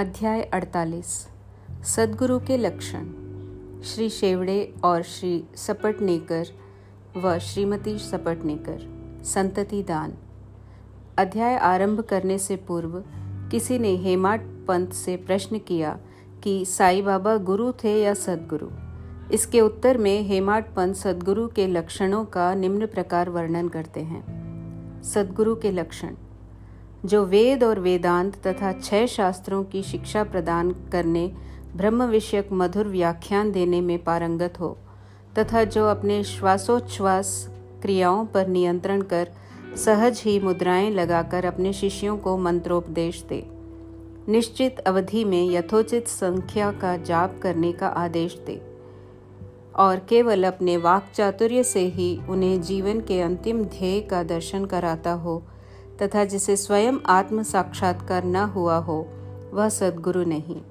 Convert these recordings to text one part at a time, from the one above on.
अध्याय 48 सदगुरु के लक्षण, श्री शेवड़े और श्री सपटनेकर व श्रीमती सपटनेकर, संतति दान। अध्याय आरंभ करने से पूर्व किसी ने हेमाट पंत से प्रश्न किया कि साईं बाबा गुरु थे या सदगुरु? इसके उत्तर में हेमाट पंत सदगुरु के लक्षणों का निम्न प्रकार वर्णन करते हैं। सदगुरु के लक्षण जो वेद और वेदांत तथा छह शास्त्रों की शिक्षा प्रदान करने ब्रह्म विषयक मधुर व्याख्यान देने में पारंगत हो, तथा जो अपने श्वासोच्छ्वास क्रियाओं पर नियंत्रण कर सहज ही मुद्राएँ लगाकर अपने शिष्यों को मंत्रोपदेश दे। निश्चित अवधि में यथोचित संख्या का जाप करने का आदेश दे, और केवल अपने वाक चातुर्य से ही उन्हें जीवन के अंतिम ध्येय का दर्शन कराता हो तथा जिसे स्वयं आत्म साक्षात्कार न हुआ हो, वह सदगुरु नहीं।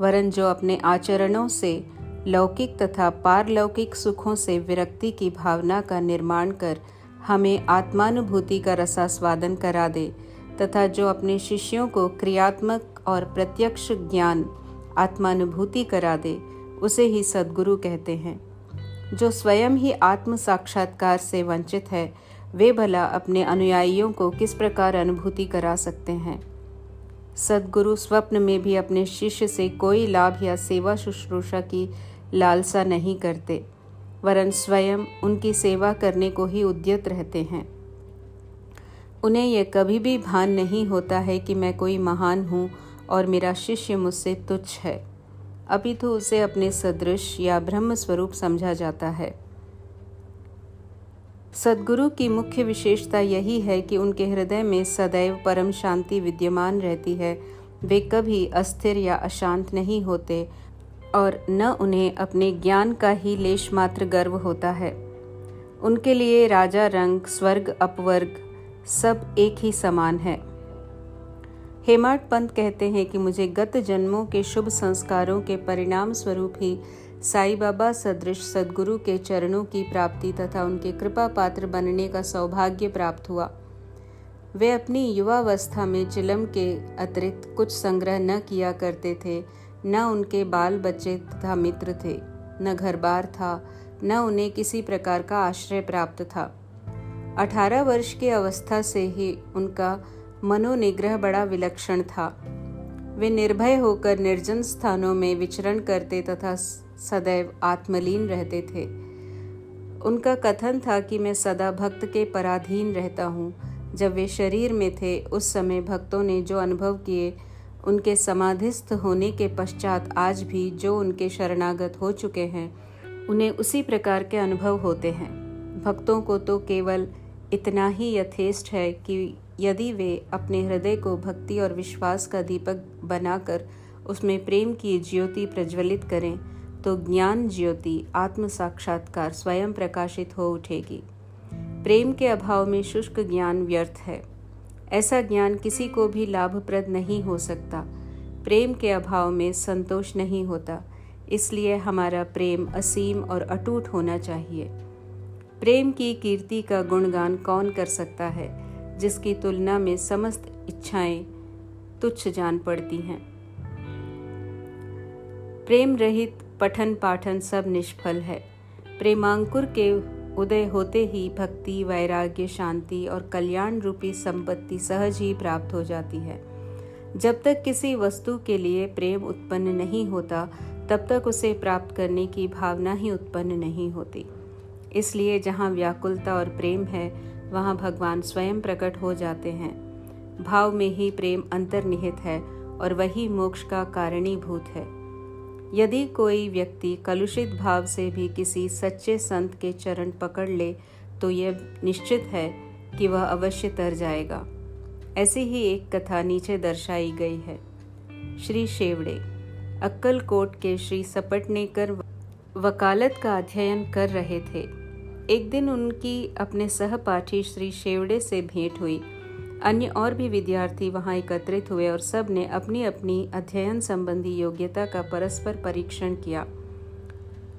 वरन जो अपने आचरणों से, लौकिक तथा पारलौकिक सुखों से विरक्ति की भावना का निर्माण कर हमें आत्मानुभूति का रसास्वादन करा दे, तथा जो अपने शिष्यों को क्रियात्मक और प्रत्यक्ष ज्ञान, आत्मानुभूति करा दे, उसे ही सदगुरु कहते हैं। जो स्वयं ही आत्म साक्षात्कार से वंचित है वे भला अपने अनुयायियों को किस प्रकार अनुभूति करा सकते हैं? सदगुरु स्वप्न में भी अपने शिष्य से कोई लाभ या सेवा शुश्रूषा की लालसा नहीं करते, वरन स्वयं उनकी सेवा करने को ही उद्यत रहते हैं। उन्हें यह कभी भी भान नहीं होता है कि मैं कोई महान हूँ और मेरा शिष्य मुझसे तुच्छ है। अभी तो उसे अपने सदृश या ब्रह्म स्वरूप समझा जाता है। सदगुरु की मुख्य विशेषता यही है कि उनके हृदय में सदैव परम शांति विद्यमान रहती है। वे कभी अस्थिर या अशांत नहीं होते और न उन्हें अपने ज्ञान का ही लेश मात्र गर्व होता है। उनके लिए राजा रंग, स्वर्ग, अपवर्ग सब एक ही समान है। हेमाट पंत कहते हैं कि मुझे गत जन्मों के शुभ संस्कारों के परिणाम स्वरूप ही साईं बाबा सदृश सदगुरु के चरणों की प्राप्ति तथा उनके कृपा पात्र बनने का सौभाग्य प्राप्त हुआ। वे अपनी युवावस्था में चिलम के अतिरिक्त कुछ संग्रह न किया करते थे, न उनके बाल बच्चे तथा मित्र थे, न घर बार था, न उन्हें किसी प्रकार का आश्रय प्राप्त था। अठारह वर्ष की अवस्था से ही उनका मनोनिग्रह बड़ा विलक्षण था। वे निर्भय होकर निर्जन स्थानों में विचरण करते तथा सदैव आत्मलीन रहते थे। उनका कथन था कि मैं सदा भक्त के पराधीन रहता हूँ। जब वे शरीर में थे, उस समय भक्तों ने जो अनुभव किए, उनके समाधिस्थ होने के पश्चात आज भी जो उनके शरणागत हो चुके हैं, उन्हें उसी प्रकार के अनुभव होते हैं। भक्तों को तो केवल इतना ही यथेष्ट है कि यदि वे अपने हृदय को भक्ति और विश्वास का दीपक बनाकर उसमें प्रेम की ज्योति प्रज्वलित करें तो ज्ञान ज्योति आत्म साक्षात्कार स्वयं प्रकाशित हो उठेगी। प्रेम के अभाव में शुष्क ज्ञान व्यर्थ है। ऐसा ज्ञान किसी को भी लाभप्रद नहीं हो सकता। प्रेम के अभाव में संतोष नहीं होता, इसलिए हमारा प्रेम असीम और अटूट होना चाहिए। प्रेम की कीर्ति का गुणगान कौन कर सकता है? जिसकी तुलना में समस्त इच्छाएँ तुच्छ जान पड़ती हैं। प्रेम रहित पठन पाठन सब निष्फल है। प्रेमांकुर के उदय होते ही भक्ति, वैराग्य, शांति और कल्याण रूपी संपत्ति सहज ही प्राप्त हो जाती है। जब तक किसी वस्तु के लिए प्रेम उत्पन्न नहीं होता, तब तक उसे प्राप्त करने की भावना ही उत्पन्न नहीं होती। इसलिए जहाँ व्याकुलता और प्रेम है वहाँ भगवान स्वयं प्रकट हो जाते हैं। भाव में ही प्रेम अंतर्निहित है और वही मोक्ष का कारणीभूत है। यदि कोई व्यक्ति कलुषित भाव से भी किसी सच्चे संत के चरण पकड़ ले तो यह निश्चित है कि वह अवश्य तर जाएगा। ऐसी ही एक कथा नीचे दर्शाई गई है। श्री शेवड़े, अक्कलकोट के श्री सपटनेकर वकालत का अध्ययन कर रहे थे। एक दिन उनकी अपने सहपाठी श्री शेवड़े से भेंट हुई। अन्य और भी विद्यार्थी वहाँ एकत्रित हुए और सबने अपनी अपनी अध्ययन संबंधी योग्यता का परस्पर परीक्षण किया।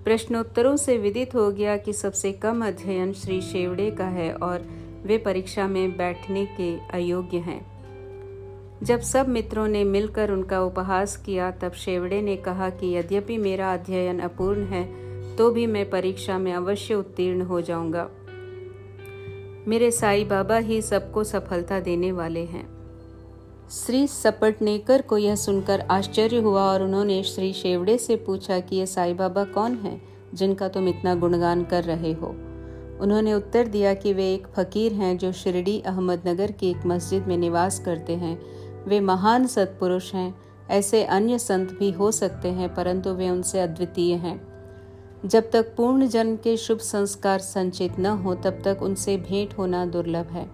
प्रश्नोत्तरों से विदित हो गया कि सबसे कम अध्ययन श्री शेवड़े का है और वे परीक्षा में बैठने के अयोग्य हैं। जब सब मित्रों ने मिलकर उनका उपहास किया, तब शेवड़े ने कहा कि यद्यपि मेरा अध्ययन अपूर्ण है तो भी मैं परीक्षा में अवश्य उत्तीर्ण हो जाऊँगा। मेरे साई बाबा ही सबको सफलता देने वाले हैं। श्री सपटनेकर को यह सुनकर आश्चर्य हुआ और उन्होंने श्री शेवड़े से पूछा कि ये साई बाबा कौन है, जिनका तुम इतना गुणगान कर रहे हो? उन्होंने उत्तर दिया कि वे एक फकीर हैं जो शिरडी अहमदनगर की एक मस्जिद में निवास करते हैं। वे महान सत्पुरुष हैं, ऐसे अन्य संत भी हो सकते हैं, परंतु वे उनसे अद्वितीय हैं। जब तक पूर्ण जन्म के शुभ संस्कार संचित न हो, तब तक उनसे भेंट होना दुर्लभ है।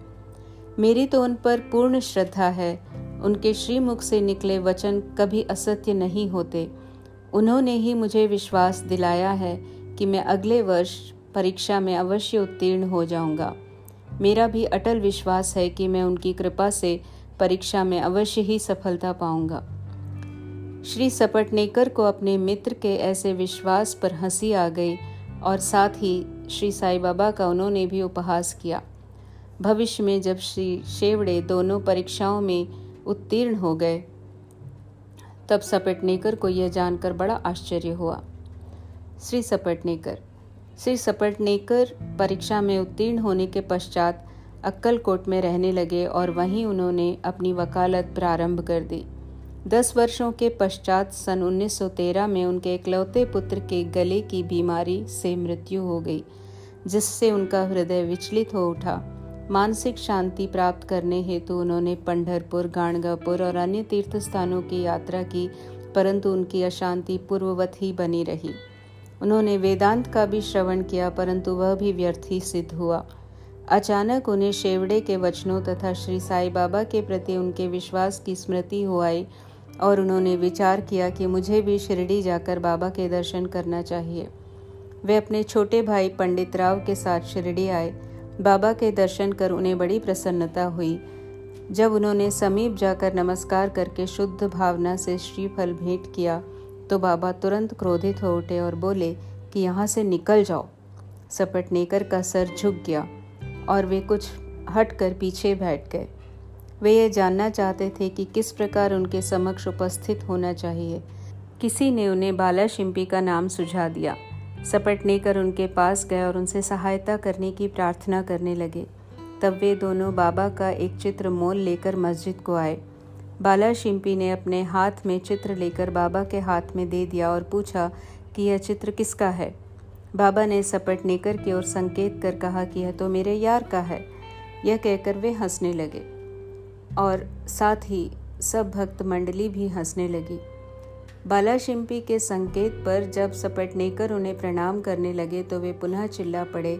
मेरी तो उन पर पूर्ण श्रद्धा है। उनके श्रीमुख से निकले वचन कभी असत्य नहीं होते। उन्होंने ही मुझे विश्वास दिलाया है कि मैं अगले वर्ष परीक्षा में अवश्य उत्तीर्ण हो जाऊँगा। मेरा भी अटल विश्वास है कि मैं उनकी कृपा से परीक्षा में अवश्य ही सफलता पाऊँगा। श्री सपटनेकर को अपने मित्र के ऐसे विश्वास पर हँसी आ गई और साथ ही श्री साई बाबा का उन्होंने भी उपहास किया। भविष्य में जब श्री शेवड़े दोनों परीक्षाओं में उत्तीर्ण हो गए, तब सपटनेकर को यह जानकर बड़ा आश्चर्य हुआ। श्री सपटनेकर श्री सपटनेकर परीक्षा में उत्तीर्ण होने के पश्चात अक्कलकोट में रहने लगे और वहीं उन्होंने अपनी वकालत प्रारंभ कर दी। दस वर्षों के पश्चात सन 1913 में उनके इकलौते पुत्र के गले की बीमारी से मृत्यु हो गई, जिससे उनका हृदय विचलित हो उठा। मानसिक शांति प्राप्त करने हेतु उन्होंने पंढरपुर, गाणगापुर और अन्य तीर्थ स्थानों की यात्रा की, परंतु उनकी अशांति पूर्ववत ही बनी रही। उन्होंने वेदांत का भी श्रवण किया, परंतु वह भी व्यर्थ ही सिद्ध हुआ। अचानक उन्हें शेवड़े के वचनों तथा श्री साई बाबा के प्रति उनके विश्वास की स्मृति हो आई और उन्होंने विचार किया कि मुझे भी शिरडी जाकर बाबा के दर्शन करना चाहिए। वे अपने छोटे भाई पंडित राव के साथ शिरडी आए। बाबा के दर्शन कर उन्हें बड़ी प्रसन्नता हुई। जब उन्होंने समीप जाकर नमस्कार करके शुद्ध भावना से श्रीफल भेंट किया तो बाबा तुरंत क्रोधित हो उठे और बोले कि यहाँ से निकल जाओ। सपटनेकर का सर झुक गया और वे कुछ हट कर पीछे बैठ गए। वे ये जानना चाहते थे कि किस प्रकार उनके समक्ष उपस्थित होना चाहिए। किसी ने उन्हें बाला शिंपी का नाम सुझा दिया। सपटने कर उनके पास गए और उनसे सहायता करने की प्रार्थना करने लगे। तब वे दोनों बाबा का एक चित्र मोल लेकर मस्जिद को आए। बाला शिंपी ने अपने हाथ में चित्र लेकर बाबा के हाथ में दे दिया और पूछा कि यह चित्र किसका है। बाबा ने सपट नेकर की ओर संकेत कर कहा कि यह तो मेरे यार का है। यह कहकर वे हंसने लगे। और साथ ही सब भक्त मंडली भी हंसने लगी। बाला शिंपी के संकेत पर जब सपटनेकर उन्हें प्रणाम करने लगे तो वे पुनः चिल्ला पड़े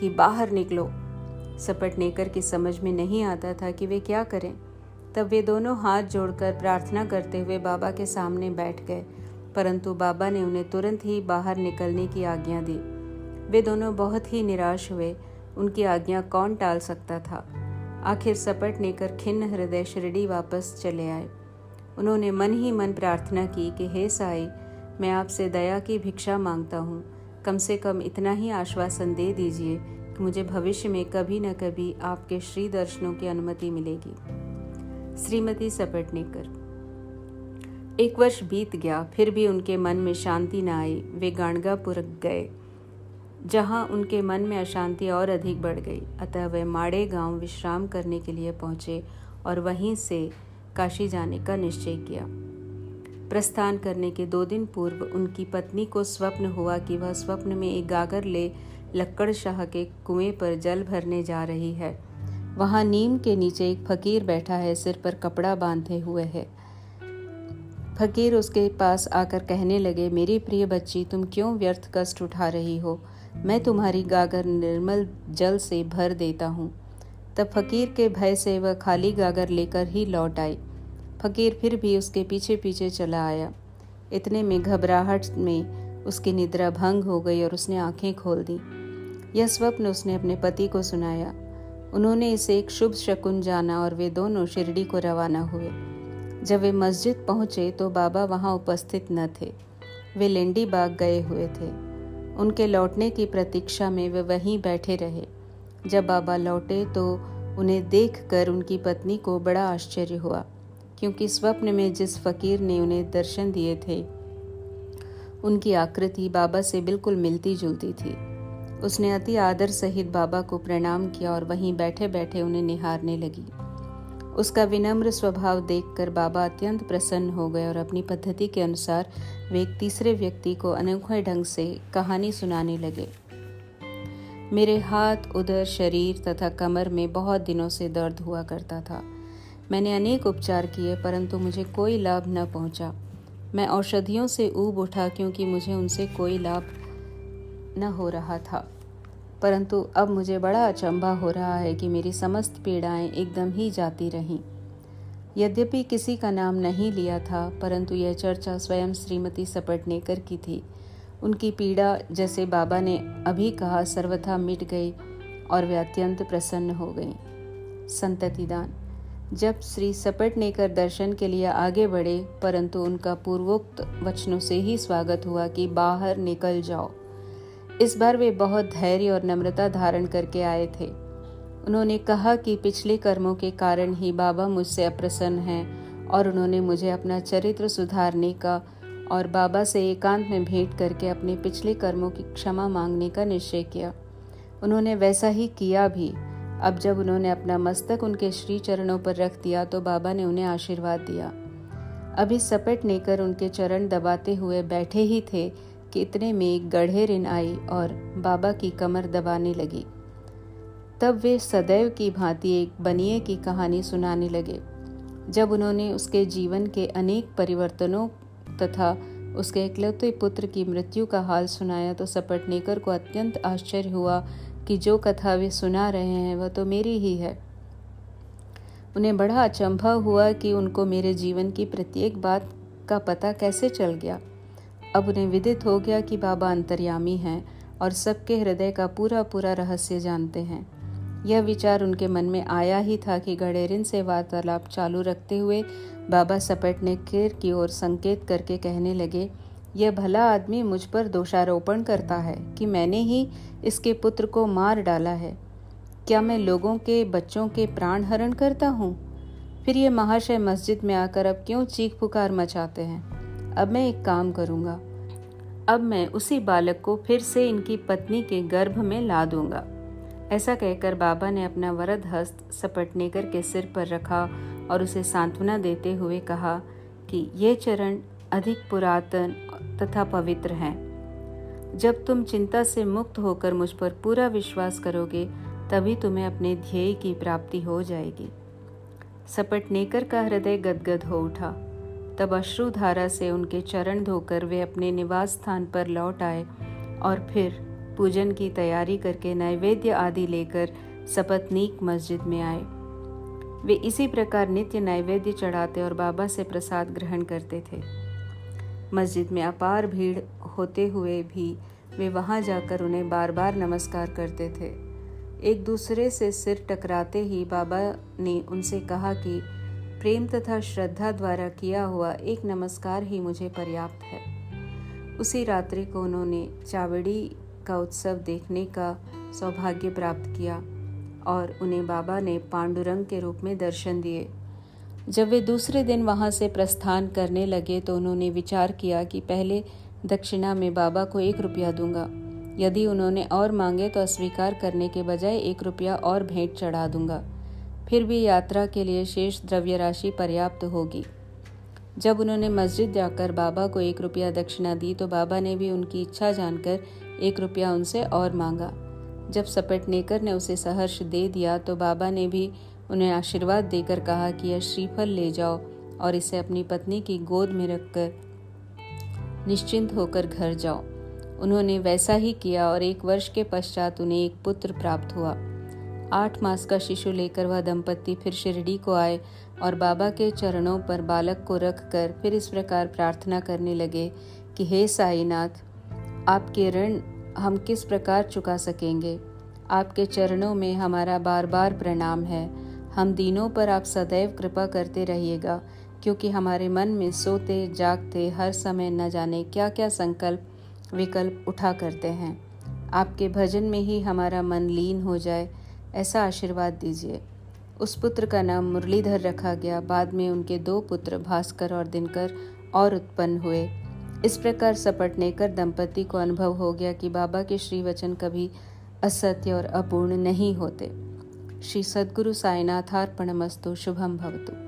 कि बाहर निकलो। सपटनेकर की समझ में नहीं आता था कि वे क्या करें। तब वे दोनों हाथ जोड़कर प्रार्थना करते हुए बाबा के सामने बैठ गए, परंतु बाबा ने उन्हें तुरंत ही बाहर निकलने की आज्ञा दी। वे दोनों बहुत ही निराश हुए, उनकी आज्ञा कौन टाल सकता था? आखिर सपट लेकर खिन्न हृदय शिरडी वापस चले आए। उन्होंने मन ही मन प्रार्थना की कि, हे साई, मैं आपसे दया की भिक्षा माँगता हूँ। कम से कम इतना ही आश्वासन दे दीजिए कि मुझे भविष्य में कभी न कभी आपके श्री दर्शनों की अनुमति मिलेगी। श्रीमती सपटनेकर एक वर्ष बीत गया, फिर भी उनके मन में शांति न आई। वे गाणगापुर गए। जहाँ उनके मन में अशांति और अधिक बढ़ गई। अतः वे माड़े गाँव विश्राम करने के लिए पहुँचे और वहीं से काशी जाने का निश्चय किया। प्रस्थान करने के दो दिन पूर्व उनकी पत्नी को स्वप्न हुआ कि वह स्वप्न में एक गागर ले लक्कड़ शाह के कुएँ पर जल भरने जा रही है। वहाँ नीम के नीचे एक फकीर बैठा है, सिर पर कपड़ा बांधे हुए है। फकीर उसके पास आकर कहने लगे, मेरी प्रिय बच्ची, तुम क्यों व्यर्थ कष्ट उठा रही हो? मैं तुम्हारी गागर निर्मल जल से भर देता हूँ। तब फकीर के भय से वह खाली गागर लेकर ही लौट आई। फकीर फिर भी उसके पीछे पीछे चला आया। इतने में घबराहट में उसकी निद्रा भंग हो गई और उसने आँखें खोल दी। यह स्वप्न उसने अपने पति को सुनाया। उन्होंने इसे एक शुभ शकुन जाना और वे दोनों शिरडी को रवाना हुए। जब वे मस्जिद पहुँचे तो बाबा वहाँ उपस्थित न थे। वे लेंडी बाग गए हुए थे। उनके लौटने की प्रतीक्षा में वे वहीं बैठे रहे। जब बाबा लौटे तो उन्हें देखकर उनकी पत्नी को बड़ा आश्चर्य हुआ, क्योंकि स्वप्न में जिस फकीर ने उन्हें दर्शन दिए थे, उनकी आकृति बाबा से बिल्कुल मिलती जुलती थी। उसने अति आदर सहित बाबा को प्रणाम किया और वहीं बैठे बैठे उन्हें निहारने लगी। उसका विनम्र स्वभाव देखकर बाबा अत्यंत प्रसन्न हो गए और अपनी पद्धति के अनुसार वे एक तीसरे व्यक्ति को अनोखे ढंग से कहानी सुनाने लगे। मेरे हाथ, उधर, शरीर तथा कमर में बहुत दिनों से दर्द हुआ करता था। मैंने अनेक उपचार किए, परंतु मुझे कोई लाभ न पहुँचा। मैं औषधियों से ऊब उठा क्योंकि मुझे उनसे कोई लाभ न हो रहा था। परंतु अब मुझे बड़ा अचंभा हो रहा है कि मेरी समस्त पीड़ाएँ एकदम ही जाती रहीं। यद्यपि किसी का नाम नहीं लिया था, परंतु यह चर्चा स्वयं श्रीमती सपटनेकर की थी। उनकी पीड़ा जैसे बाबा ने अभी कहा सर्वथा मिट गई और वे अत्यंत प्रसन्न हो गई। संततिदान, जब श्री सपटनेकर दर्शन के लिए आगे बढ़े, परंतु उनका पूर्वोक्त वचनों से ही स्वागत हुआ कि बाहर निकल जाओ। इस बार वे बहुत धैर्य और नम्रता धारण करके आए थे। उन्होंने कहा कि पिछले कर्मों के कारण ही बाबा मुझसे अप्रसन्न हैं और उन्होंने मुझे अपना चरित्र सुधारने का और बाबा से एकांत में भेंट करके अपने पिछले कर्मों की क्षमा मांगने का निश्चय किया। उन्होंने वैसा ही किया भी। अब जब उन्होंने अपना मस्तक उनके श्री चरणों पर रख दिया तो बाबा ने उन्हें आशीर्वाद दिया। अभी सपट लेकर उनके चरण दबाते हुए बैठे ही थे कि इतने में गढ़े रिन आई और बाबा की कमर दबाने लगी। तब वे सदैव की भांति एक बनिए की कहानी सुनाने लगे, जब उन्होंने उसके जीवन के अनेक परिवर्तनों तथा उसके इकलौते पुत्र की मृत्यु का हाल सुनाया तो सपटनेकर को अत्यंत आश्चर्य हुआ कि जो कथा वे सुना रहे हैं वह तो मेरी ही है। उन्हें बड़ा अचंभा हुआ कि उनको मेरे जीवन की प्रत्येक बात का पता कैसे चल गया। अब उन्हें विदित हो गया कि बाबा अंतर्यामी हैं और सबके हृदय का पूरा पूरा रहस्य जानते हैं। यह विचार उनके मन में आया ही था कि गडेरिन से वार्तालाप चालू रखते हुए बाबा सपट ने खेर की ओर संकेत करके कहने लगे, यह भला आदमी मुझ पर दोषारोपण करता है कि मैंने ही इसके पुत्र को मार डाला है। क्या मैं लोगों के, बच्चों के प्राण हरण करता हूँ? फिर ये महाशय मस्जिद में आकर अब क्यों चीख पुकार मचाते हैं? अब मैं एक काम करूँगा। अब मैं उसी बालक को फिर से इनकी पत्नी के गर्भ में ला दूँगा। ऐसा कहकर बाबा ने अपना वरद हस्त सपटनेकर के सिर पर रखा और उसे सांत्वना देते हुए कहा कि ये चरण अधिक पुरातन तथा पवित्र हैं। जब तुम चिंता से मुक्त होकर मुझ पर पूरा विश्वास करोगे, तभी तुम्हें अपने ध्येय की प्राप्ति हो जाएगी। सपटनेकर का हृदय गदगद हो उठा। तब अश्रुधारा से उनके चरण धोकर वे अपने निवास स्थान पर लौट आए और फिर पूजन की तैयारी करके नैवेद्य आदि लेकर सपतनीक मस्जिद में आए। वे इसी प्रकार नित्य नैवेद्य चढ़ाते और बाबा से प्रसाद ग्रहण करते थे। मस्जिद में अपार भीड़ होते हुए भी वे वहाँ जाकर उन्हें बार बार नमस्कार करते थे। एक दूसरे से सिर टकराते ही बाबा ने उनसे कहा कि प्रेम तथा श्रद्धा द्वारा किया हुआ एक नमस्कार ही मुझे पर्याप्त है। उसी रात्रि को उन्होंने चावड़ी का उत्सव देखने का सौभाग्य प्राप्त किया और उन्हें बाबा ने पांडुरंग के रूप में दर्शन दिए। जब वे दूसरे दिन वहाँ से प्रस्थान करने लगे तो उन्होंने विचार किया कि पहले दक्षिणा में बाबा को एक रुपया दूँगा। यदि उन्होंने और मांगे तो अस्वीकार करने के बजाय एक रुपया और भेंट चढ़ा दूँगा। फिर भी यात्रा के लिए शेष द्रव्य राशि पर्याप्त होगी। जब उन्होंने मस्जिद जाकर बाबा को एक रुपया दक्षिणा दी तो बाबा ने भी उनकी इच्छा जानकर एक रुपया उनसे और मांगा। जब सपटनेकर ने उसे सहर्ष दे दिया तो बाबा ने भी उन्हें आशीर्वाद देकर कहा कि यह श्रीफल ले जाओ और इसे अपनी पत्नी की गोद में रखकर निश्चिंत होकर घर जाओ। उन्होंने वैसा ही किया और एक वर्ष के पश्चात उन्हें एक पुत्र प्राप्त हुआ। आठ मास का शिशु लेकर वह दंपत्ति फिर शिरडी को आए और बाबा के चरणों पर बालक को रखकर फिर इस प्रकार प्रार्थना करने लगे कि, हे साईनाथ, आपके ऋण हम किस प्रकार चुका सकेंगे? आपके चरणों में हमारा बार बार प्रणाम है। हम दिनों पर आप सदैव कृपा करते रहिएगा, क्योंकि हमारे मन में सोते, जागते, हर समय न जाने क्या क्या संकल्प, विकल्प उठा करते हैं। आपके भजन में ही हमारा मन लीन हो जाए। ऐसा आशीर्वाद दीजिए। उस पुत्र का नाम मुरलीधर रखा गया। बाद में उनके दो पुत्र भास्कर और दिनकर और उत्पन्न हुए। इस प्रकार सपटनेकर दंपति को अनुभव हो गया कि बाबा के श्री वचन कभी असत्य और अपूर्ण नहीं होते। श्री सद्गुरु साईनाथार्पणमस्तु शुभम भवतु।